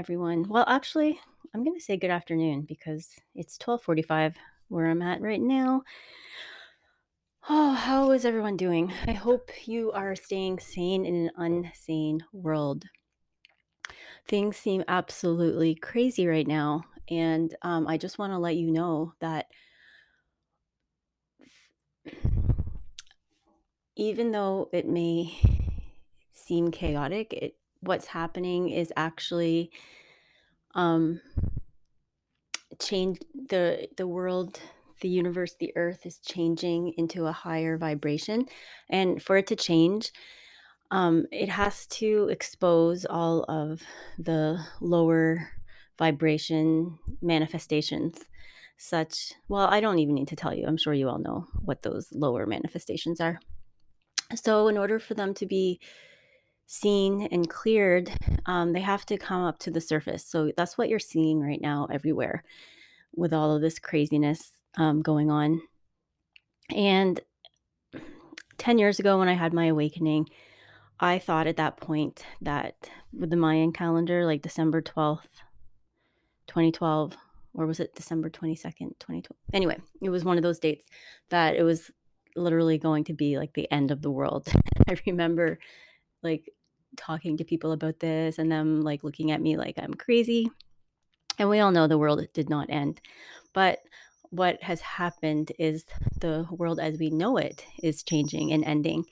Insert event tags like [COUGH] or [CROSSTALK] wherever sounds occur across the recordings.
Everyone. Well, actually, I'm going to say good afternoon because it's 12:45 where I'm at right now. Oh, how is everyone doing? I hope you are staying sane in an unsane world. Things seem absolutely crazy right now, and um, I just want to let you know that even though it may seem chaotic, it what's happening is actually um change the the world the universe the earth is changing into a higher vibration. And for it to change um it has to expose all of the lower vibration manifestations such well i don't even need to tell you. I'm sure you all know what those lower manifestations are. So in order for them to be seen and cleared, um, they have to come up to the surface. So that's what you're seeing right now everywhere with all of this craziness um, going on. And 10 years ago, when I had my awakening, I thought at that point that with the Mayan calendar, like December 12th, 2012, or was it December 22nd, 2012? Anyway, it was one of those dates that it was literally going to be like the end of the world. [LAUGHS] I remember like talking to people about this and them like looking at me like I'm crazy. And we all know the world did not end. But what has happened is the world as we know it is changing and ending.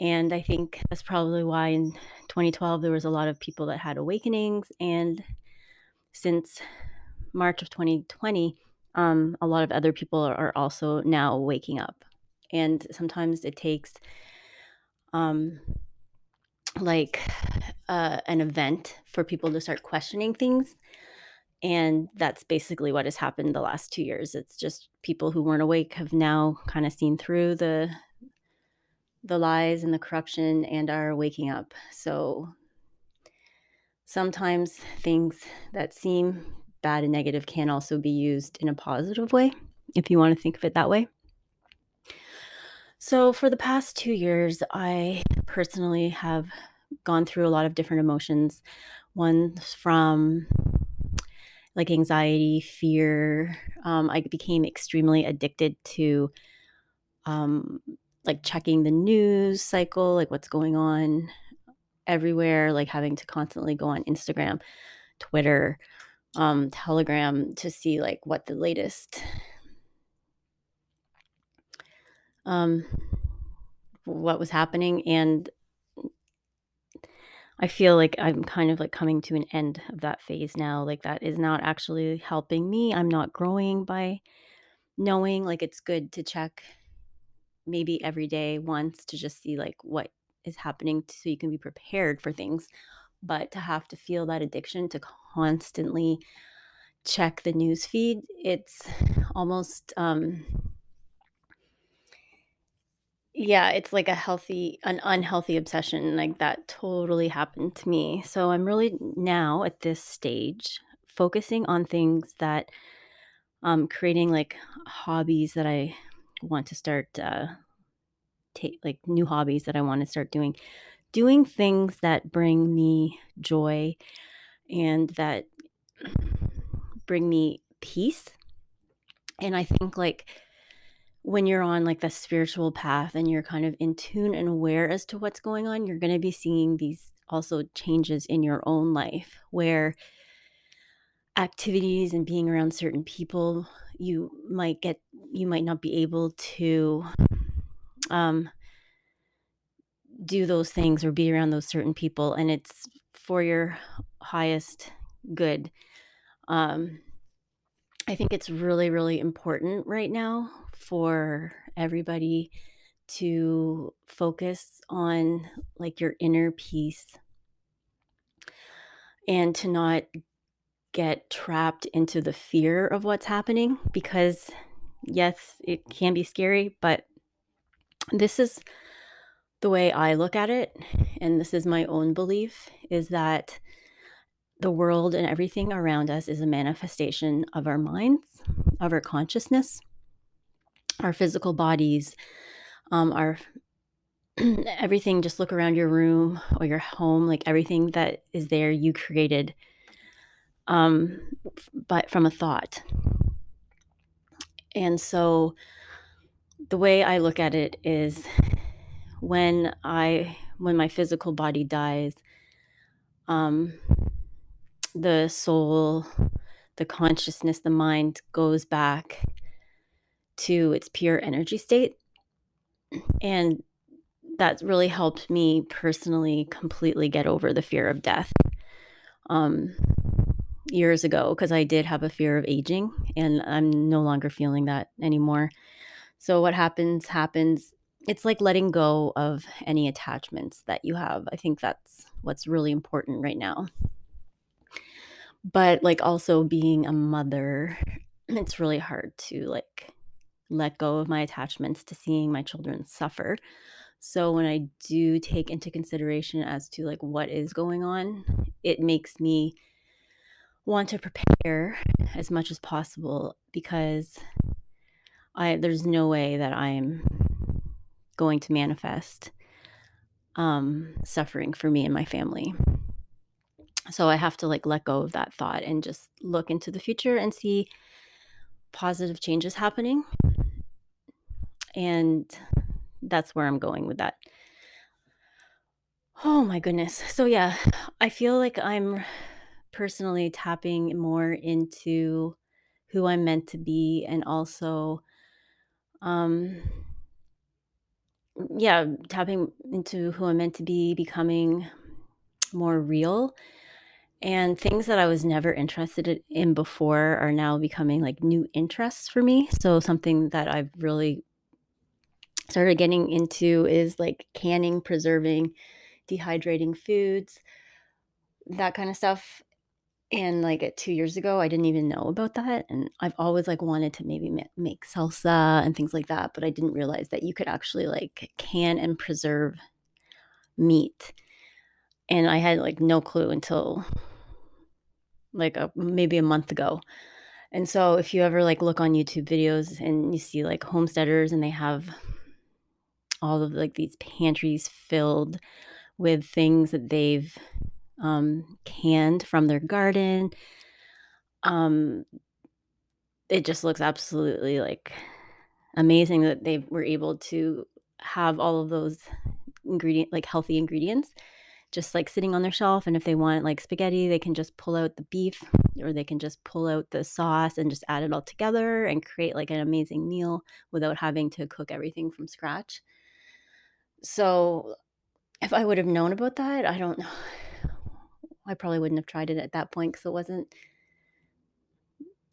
And I think that's probably why in 2012 there was a lot of people that had awakenings. And since March of 2020, um, a lot of other people are, also now waking up. And sometimes it takes um, like uh, an event for people to start questioning things. And that's basically what has happened the last two years. It's just people who weren't awake have now kind of seen through the the lies and the corruption and are waking up. So sometimes things that seem bad and negative can also be used in a positive way, if you want to think of it that way. So, for the past two years, I personally have gone through a lot of different emotions. One's from like anxiety, fear. Um, I became extremely addicted to um, like checking the news cycle, like what's going on everywhere, like having to constantly go on Instagram, Twitter, um, Telegram to see like what the latest um, what was happening and I feel like I'm kind of like coming to an end of that phase now. Like that is not actually helping me. I'm not growing by knowing like it's good to check maybe every day once to just see like what is happening so you can be prepared for things. But to have to feel that addiction to constantly check the news feed, it's almost um yeah, it's like a healthy an unhealthy obsession, like, that totally happened to me. So I'm really now at this stage focusing on things that um, creating, like, hobbies that I want to start, uh, take like, new hobbies that I wanna start doing. Doing things that bring me joy and that bring me peace. And I think, like when you're on like the spiritual path and you're kind of in tune and aware as to what's going on, you're going to be seeing these also changes in your own life where activities and being around certain people you might get you might not be able to um do those things or be around those certain people and it's for your highest good. Um I think it's really, really important right now for everybody to focus on like your inner peace and to not get trapped into the fear of what's happening because yes, it can be scary, but this is the way I look at it and this is my own belief is that the world and everything around us is a manifestation of our minds, of our consciousness, our physical bodies, um, our [CLEARS THROAT] everything just look around your room or your home, like, everything that is there you created um, but from a thought. And so the way I look at it is when I when my physical body dies um, the soul, the consciousness, the mind goes back to its pure energy state. And that's really helped me personally completely get over the fear of death, um, years ago, 'cause I did have a fear of aging, and I'm no longer feeling that anymore. So what happens, happens. It's like letting go of any attachments that you have. I think that's what's really important right now. But, like, also being a mother, it's really hard to, like, let go of my attachments to seeing my children suffer. So when I do take into consideration as to, like, what is going on, it makes me want to prepare as much as possible because I there's no way that I'm going to manifest, um, suffering for me and my family. So I have to, like, let go of that thought and just look into the future and see positive changes happening. And that's where I'm going with that. Oh my goodness. So, yeah, I feel like I'm personally tapping more into who I'm meant to be and also, um yeah, tapping into who I'm meant to be, becoming more real, and things that I was never interested in before are now becoming, like, new interests for me. So something that I've really started getting into is, like, canning, preserving, dehydrating foods, that kinda stuff. And, like, 2 years ago, I didn't even know about that, and I've always, like, wanted to maybe ma make salsa and things like that, but I didn't realize that you could actually, like, can and preserve meat. And I had, like, no clue until like, uh, maybe a month ago. And so if you ever, like, look on YouTube videos and you see, like, homesteaders and they have all of, like, these pantries filled with things that they've, um, canned from their garden, um it just looks absolutely, like, amazing that they were able to have all of those ingredient like, healthy ingredients just, like, sitting on their shelf, and if they want, like, spaghetti, they can just pull out the beef, or they can just pull out the sauce and just add it all together and create, like, an amazing meal without having to cook everything from scratch. So, if I would have known about that, I don't know [SIGHS] I probably wouldn't have tried it at that point because it wasn't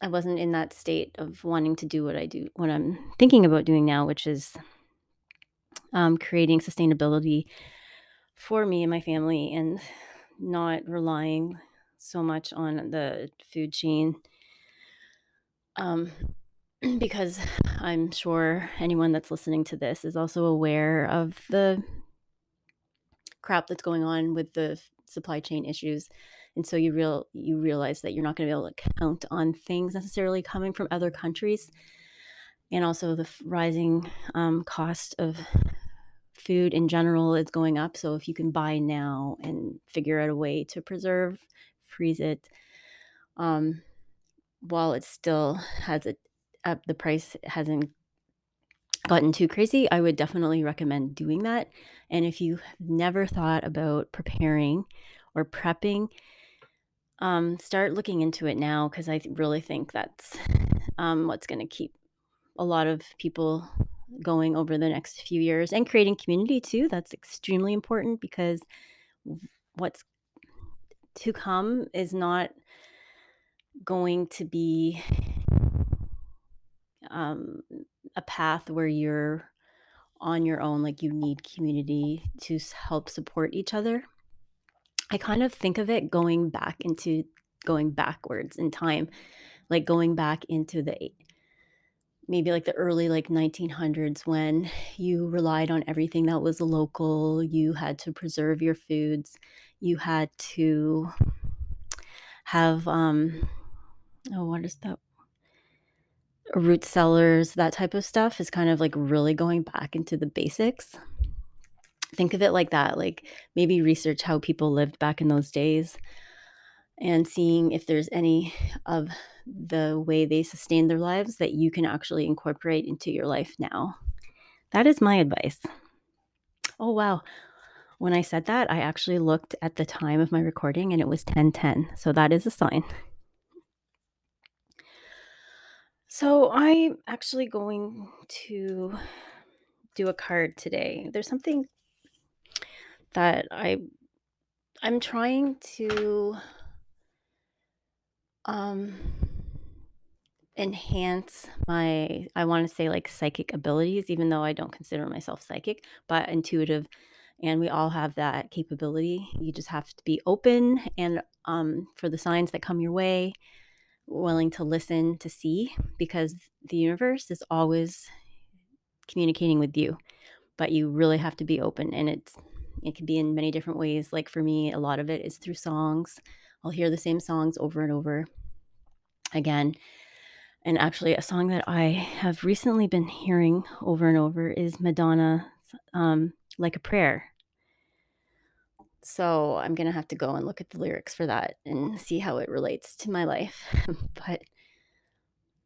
I wasn't in that state of wanting to do what I do what I'm thinking about doing now, which is, um, creating sustainability for me and my family and not relying so much on the food chain. Um, [CLEARS THROAT] because I'm sure anyone that's listening to this is also aware of the crap that's going on with the supply chain issues, and so you real you realize that you're not gonna be able to count on things necessarily coming from other countries, and also the rising, um, cost of food in general is going up, so if you can buy now and figure out a way to preserve, freeze it, um, while it still has it up the price hasn't gotten too crazy, I would definitely recommend doing that, and if you have never thought about preparing or prepping, um, start looking into it now because I really think that's, um, what's gonna keep a lot of people going over the next few years, and creating community too, that's extremely important because what's to come is not going to be um, a path where you're on your own, like, you need community to help support each other. I kind of think of it going back into going backwards in time, like, going back into the maybe, like, the early, like, 1900s when you relied on everything that was local, you had to preserve your foods, you had to have, um oh, what is that root cellars, that type of stuff is kind of, like, really going back into the basics. think of it like that. Like maybe research how people lived back in those days and seeing if there's any of the way they sustained their lives that you can actually incorporate into your life now. That is my advice. Oh, wow. When I said that, I actually looked at the time of my recording and it was 10:10. So that is a sign. So I'm actually going to do a card today. There's something that I I'm trying to um enhance my I want to say like psychic abilities even though I don't consider myself psychic, but intuitive and we all have that capability. You just have to be open and um for the signs that come your way, willing to listen to see because the universe is always communicating with you. But you really have to be open and it's it can be in many different ways. Like for me, a lot of it is through songs. I'll hear the same songs over and over again. And actually, a song that I have recently been hearing over and over is Madonna, um, Like a Prayer. So I'm going to have to go and look at the lyrics for that and see how it relates to my life. [LAUGHS] but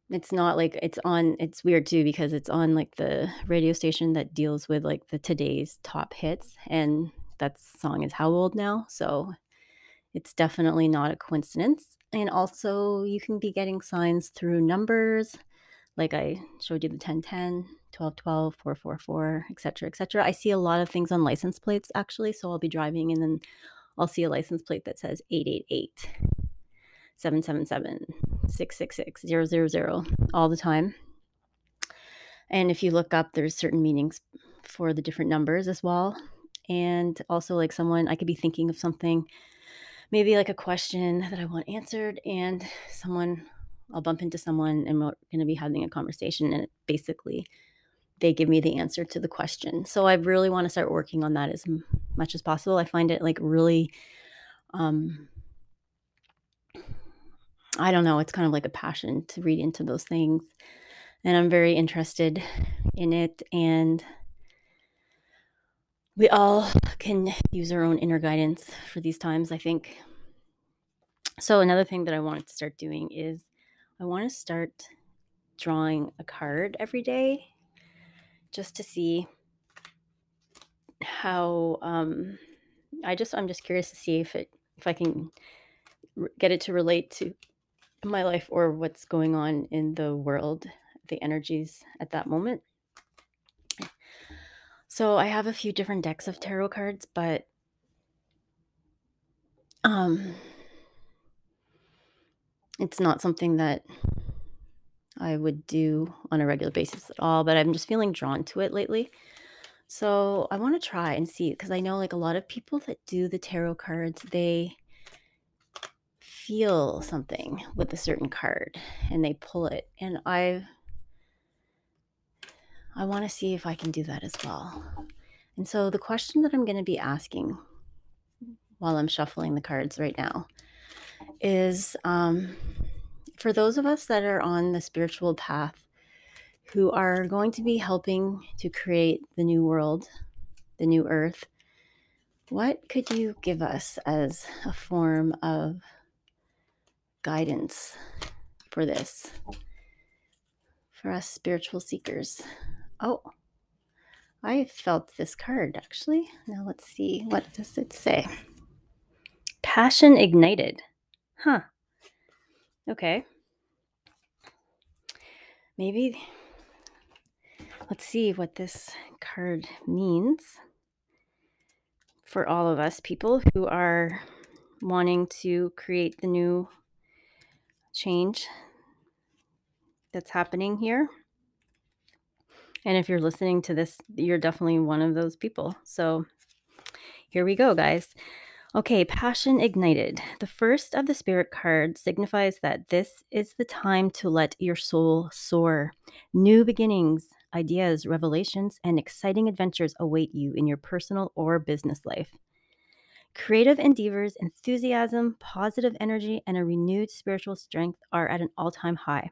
it's not like it's on, it's weird too because it's on like the radio station that deals with like the today's top hits. And that song is how old now? So it's definitely not a coincidence. And also, you can be getting signs through numbers, like I showed you the 1010, 1212, 444, etc., etc. I see a lot of things on license plates actually. So I'll be driving and then I'll see a license plate that says 888, 777, 666, 000 all the time. And if you look up, there's certain meanings for the different numbers as well. And also, like someone, I could be thinking of something maybe like a question that I want answered, and someone, I'll bump into someone and we're going to be having a conversation, and basically they give me the answer to the question. So I really want to start working on that as much as possible. I find it like really, um, I don't know, it's kind of like a passion to read into those things. And I'm very interested in it. And we all can use our own inner guidance for these times, I think. So, another thing that I wanted to start doing is I want to start drawing a card every day just to see how um, I just I'm just curious to see if it if I can get it to relate to my life or what's going on in the world, the energies at that moment. So I have a few different decks of tarot cards, but um it's not something that I would do on a regular basis at all, but I'm just feeling drawn to it lately. So I want to try and see because I know like a lot of people that do the tarot cards, they feel something with a certain card and they pull it. And I've I want to see if I can do that as well. And so the question that I'm going to be asking while I'm shuffling the cards right now is um, for those of us that are on the spiritual path who are going to be helping to create the new world, the new earth, what could you give us as a form of guidance for this? For us spiritual seekers. Oh, I felt this card actually. Now let's see. What does it say? Passion ignited. Huh. Okay. Maybe let's see what this card means for all of us people who are wanting to create the new change that's happening here. And if you're listening to this, you're definitely one of those people. So here we go, guys. Okay, Passion Ignited. The first of the spirit cards signifies that this is the time to let your soul soar. New beginnings, ideas, revelations, and exciting adventures await you in your personal or business life. Creative endeavors, enthusiasm, positive energy, and a renewed spiritual strength are at an all time high.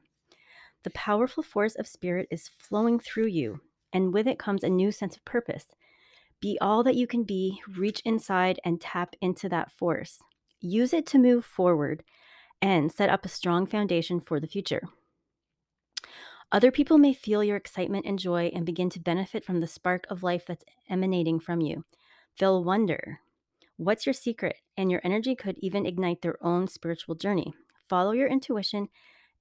The powerful force of spirit is flowing through you, and with it comes a new sense of purpose. Be all that you can be, reach inside and tap into that force. Use it to move forward and set up a strong foundation for the future. Other people may feel your excitement and joy and begin to benefit from the spark of life that's emanating from you. They'll wonder, what's your secret? And your energy could even ignite their own spiritual journey. Follow your intuition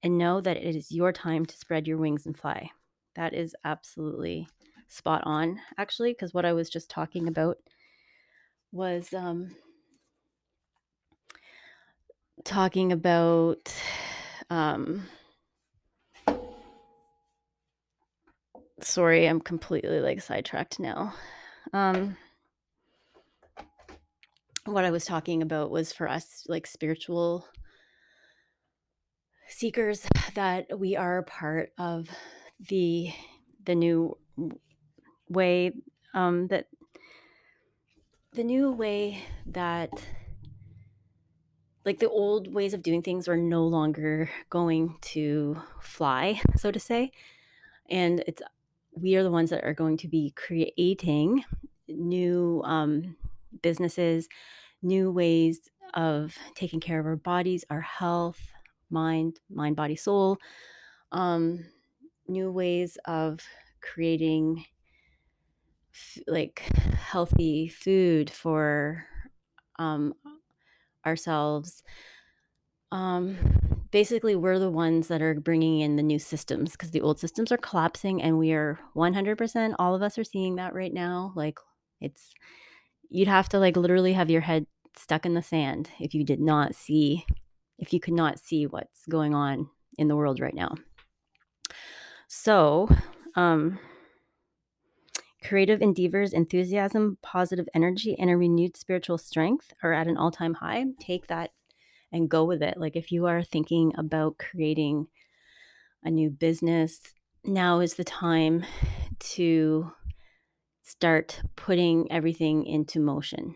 and know that it is your time to spread your wings and fly. That is absolutely spot on, actually, because what I was just talking about was um, talking about um, sorry, I'm completely like sidetracked now. Um, what I was talking about was for us, like spiritual seekers, that we are part of the the new way um, that the new way that like the old ways of doing things are no longer going to fly, so to say, and it's we are the ones that are going to be creating new um, businesses, new ways of taking care of our bodies, our health, mind, mind, body, soul, um, new ways of creating like healthy food for um, ourselves. Um, basically, we're the ones that are bringing in the new systems because the old systems are collapsing, and we are 100%, all of us are seeing that right now. Like, it's, you'd have to like literally have your head stuck in the sand if you did not see, if you could not see what's going on in the world right now. So, um, creative endeavors, enthusiasm, positive energy, and a renewed spiritual strength are at an all time high. Take that and go with it. Like, if you are thinking about creating a new business, now is the time to start putting everything into motion.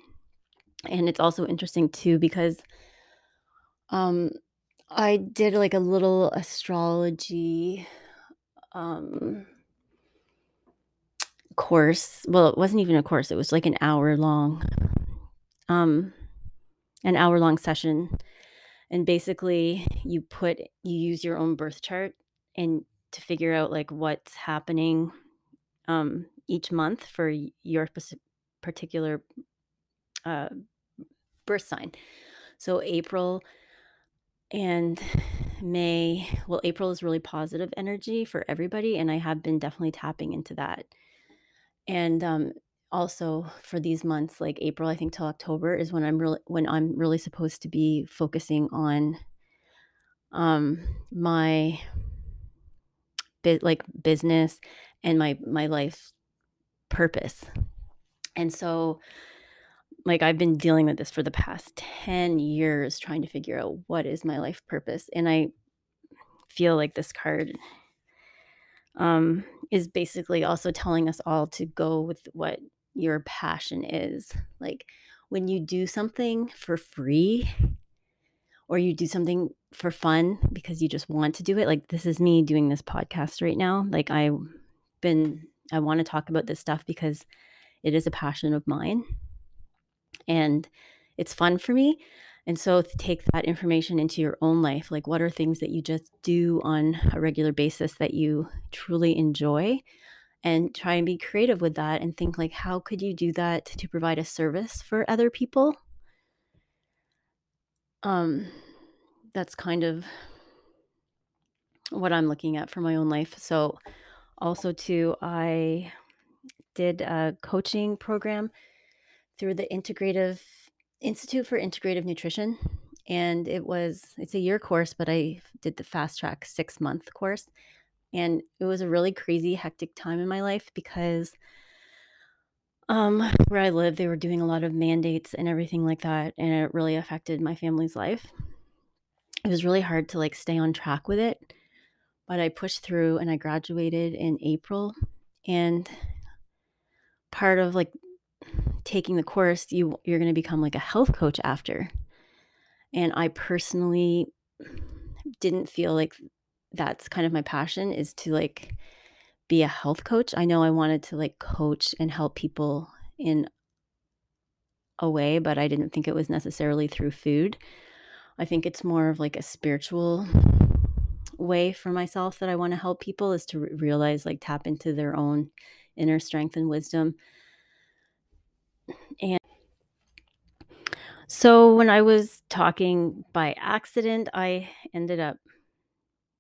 And it's also interesting too because um I did like a little astrology um course. Well, it wasn't even a course. It was like an hour long um an hour long session and basically you put you use your own birth chart and to figure out like what's happening um each month for your particular uh birth sign. So April and May, well, April is really positive energy for everybody, and I have been definitely tapping into that. And um, also for these months, like April, I think till October is when I'm really when I'm really supposed to be focusing on um my bit like business and my my life purpose. And so like I've been dealing with this for the past 10 years trying to figure out what is my life purpose and I feel like this card um, is basically also telling us all to go with what your passion is. Like when you do something for free or you do something for fun because you just want to do it, like this is me doing this podcast right now. Like I've been, I want to talk about this stuff because it is a passion of mine and it's fun for me. And so take that information into your own life. Like, what are things that you just do on a regular basis that you truly enjoy? And try and be creative with that and think, like, how could you do that to provide a service for other people? Um, that's kind of what I'm looking at for my own life. So, also, too, I did a coaching program through the Integrative Institute for Integrative Nutrition. And it was, it's a year course, but I did the fast track six month course. And it was a really crazy, hectic time in my life because um, where I live, they were doing a lot of mandates and everything like that. And it really affected my family's life. It was really hard to like stay on track with it. But I pushed through and I graduated in April. And part of like taking the course, you you're going to become like a health coach after. And I personally didn't feel like that's kind of my passion is to like be a health coach. I know I wanted to like coach and help people in a way, but I didn't think it was necessarily through food. I think it's more of like a spiritual way for myself that I wanna help people is to realize, like, tap into their own inner strength and wisdom. And so when I was talking by accident, I ended up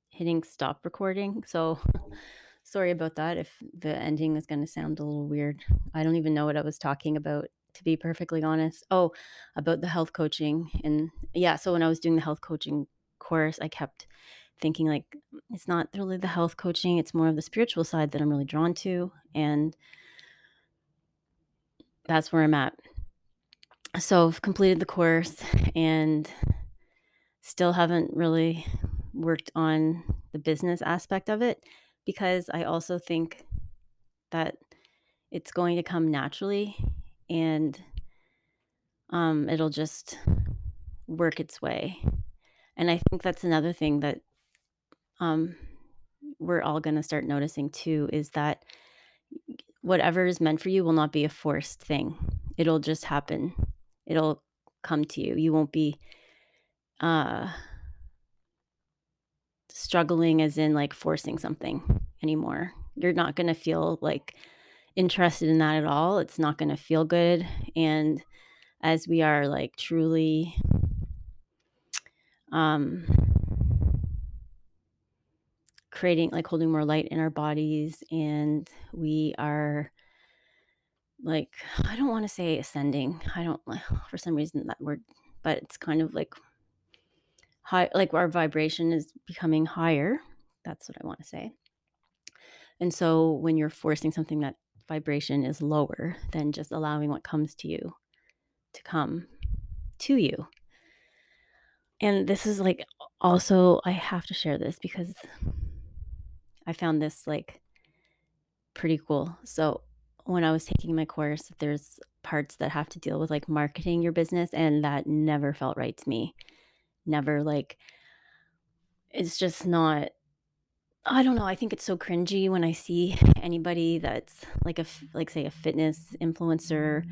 hitting stop recording. So [LAUGHS] sorry about that if the ending is gonna sound a little weird. I don't even know what I was talking about, to be perfectly honest. Oh, about the health coaching, and yeah, so when I was doing the health coaching course, I kept thinking, like, it's not really the health coaching, it's more of the spiritual side that I'm really drawn to, and that's where I'm at. So I've completed the course and still haven't really worked on the business aspect of it because I also think that it's going to come naturally and um, it'll just work its way. And I think that's another thing that um, we're all going to start noticing too is that whatever is meant for you will not be a forced thing. It'll just happen. It'll come to you. You won't be uh struggling as in like forcing something anymore. You're not going to feel like interested in that at all. It's not going to feel good and as we are like truly um creating like holding more light in our bodies and we are like [SIGHS] I don't want to say ascending. I don't [SIGHS] for some reason that word, but it's kind of like high like our vibration is becoming higher. That's what I want to say. And so when you're forcing something that vibration is lower than just allowing what comes to you to come to you. And this is like also I have to share this because I found this like pretty cool. So when I was taking my course, there's parts that have to deal with like marketing your business, and that never felt right to me. Never like it's just not I don't know, I think it's so cringy when I see anybody that's like a like, say, a fitness influencer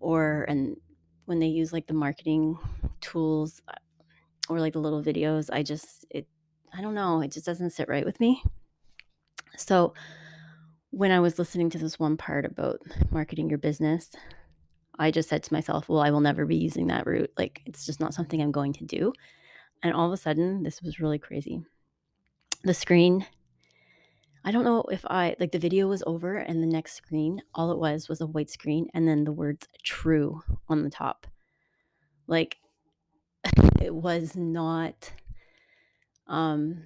or and when they use, like, the marketing tools, uh, or, like, the little videos, I just it I don't know, it just doesn't sit right with me. So, when I was listening to this one part about marketing your business, I just said to myself, "Well, I will never be using that route, like, it's just not something I'm going to do." And all of a sudden, this was really crazy. The screen I don't know if I like, the video was over and the next screen, all it was was a white screen and then the words "true" on the top. Like, [LAUGHS] it was not um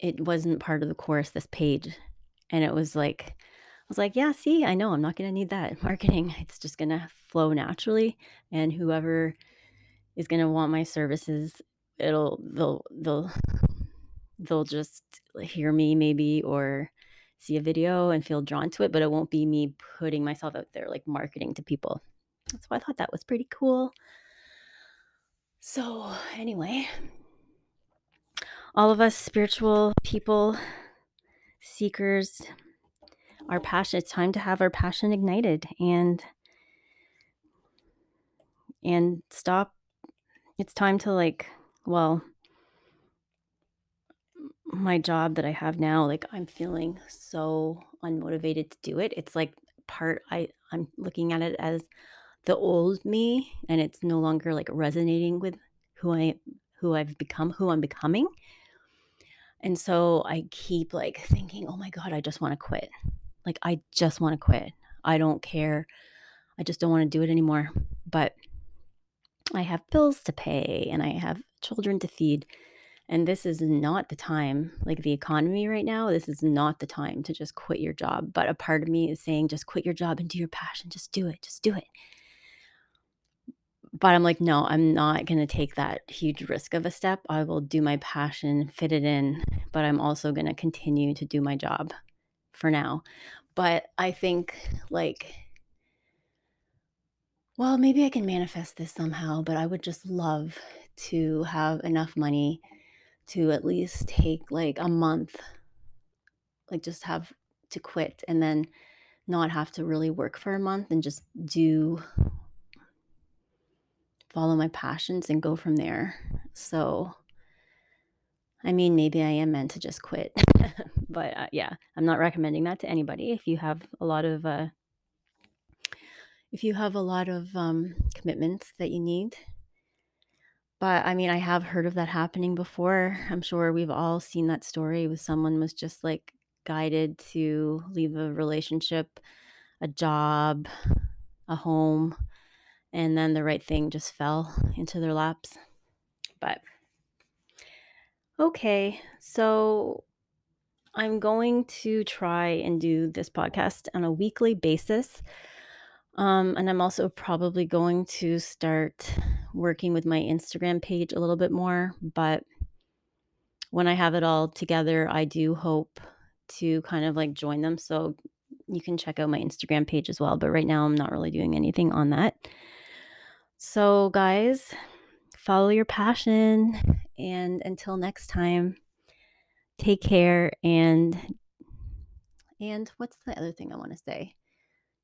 it wasn't part of the course, this page, and it was like I was like, "Yeah, see, I know I'm not gonna need that [LAUGHS] marketing. It's just gonna flow naturally, and whoever is gonna want my services, it'll they'll they'll they'll just hear me maybe or see a video and feel drawn to it, but it won't be me putting myself out there, like, marketing to people." So I thought that was pretty cool. So, anyway all of us spiritual people, seekers, our passion it's time to have our passion ignited and and stop it's time to, like well my job that I have now, like, I'm feeling so unmotivated to do it. It's like part I I'm looking at it as the old me, and it's no longer, like, resonating with who I who I've become, who I'm becoming. And so I keep, like, thinking, "Oh my god, I just wanna quit." Like, I just wanna quit. I don't care. I just don't wanna do it anymore. But I have bills to pay, and I have children to feed, and this is not the time like, the economy right now, this is not the time to just quit your job, but a part of me is saying, "Just quit your job and do your passion. Just do it. Just do it." But I'm like, "No, I'm not gonna take that huge risk of a step. I will do my passion, fit it in, but I'm also gonna continue to do my job for now." But I think, like well, maybe I can manifest this somehow, but I would just love to have enough money to at least take, like, a month like, just have to quit and then not have to really work for a month and just do follow my passions and go from there. So, I mean, maybe I am meant to just quit. [LAUGHS] but uh, yeah, I'm not recommending that to anybody. If you have a lot of uh, if you have a lot of um, commitments that you need. But I mean, I have heard of that happening before. I'm sure we've all seen that story with someone was just like guided to leave a relationship, a job, a home, and then the right thing just fell into their laps. But okay, so I'm going to try and do this podcast on a weekly basis. Um, and I'm also probably going to start working with my Instagram page a little bit more. But when I have it all together, I do hope to kind of like join them. So you can check out my Instagram page as well. But right now, I'm not really doing anything on that. So, guys, follow your passion. And until next time, take care and and what's the other thing I want to say?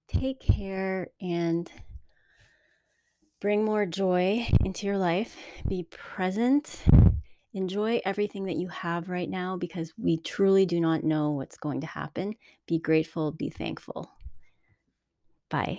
Take care and bring more joy into your life. Be present. Enjoy everything that you have right now because we truly do not know what's going to happen. Be grateful, be thankful. Bye.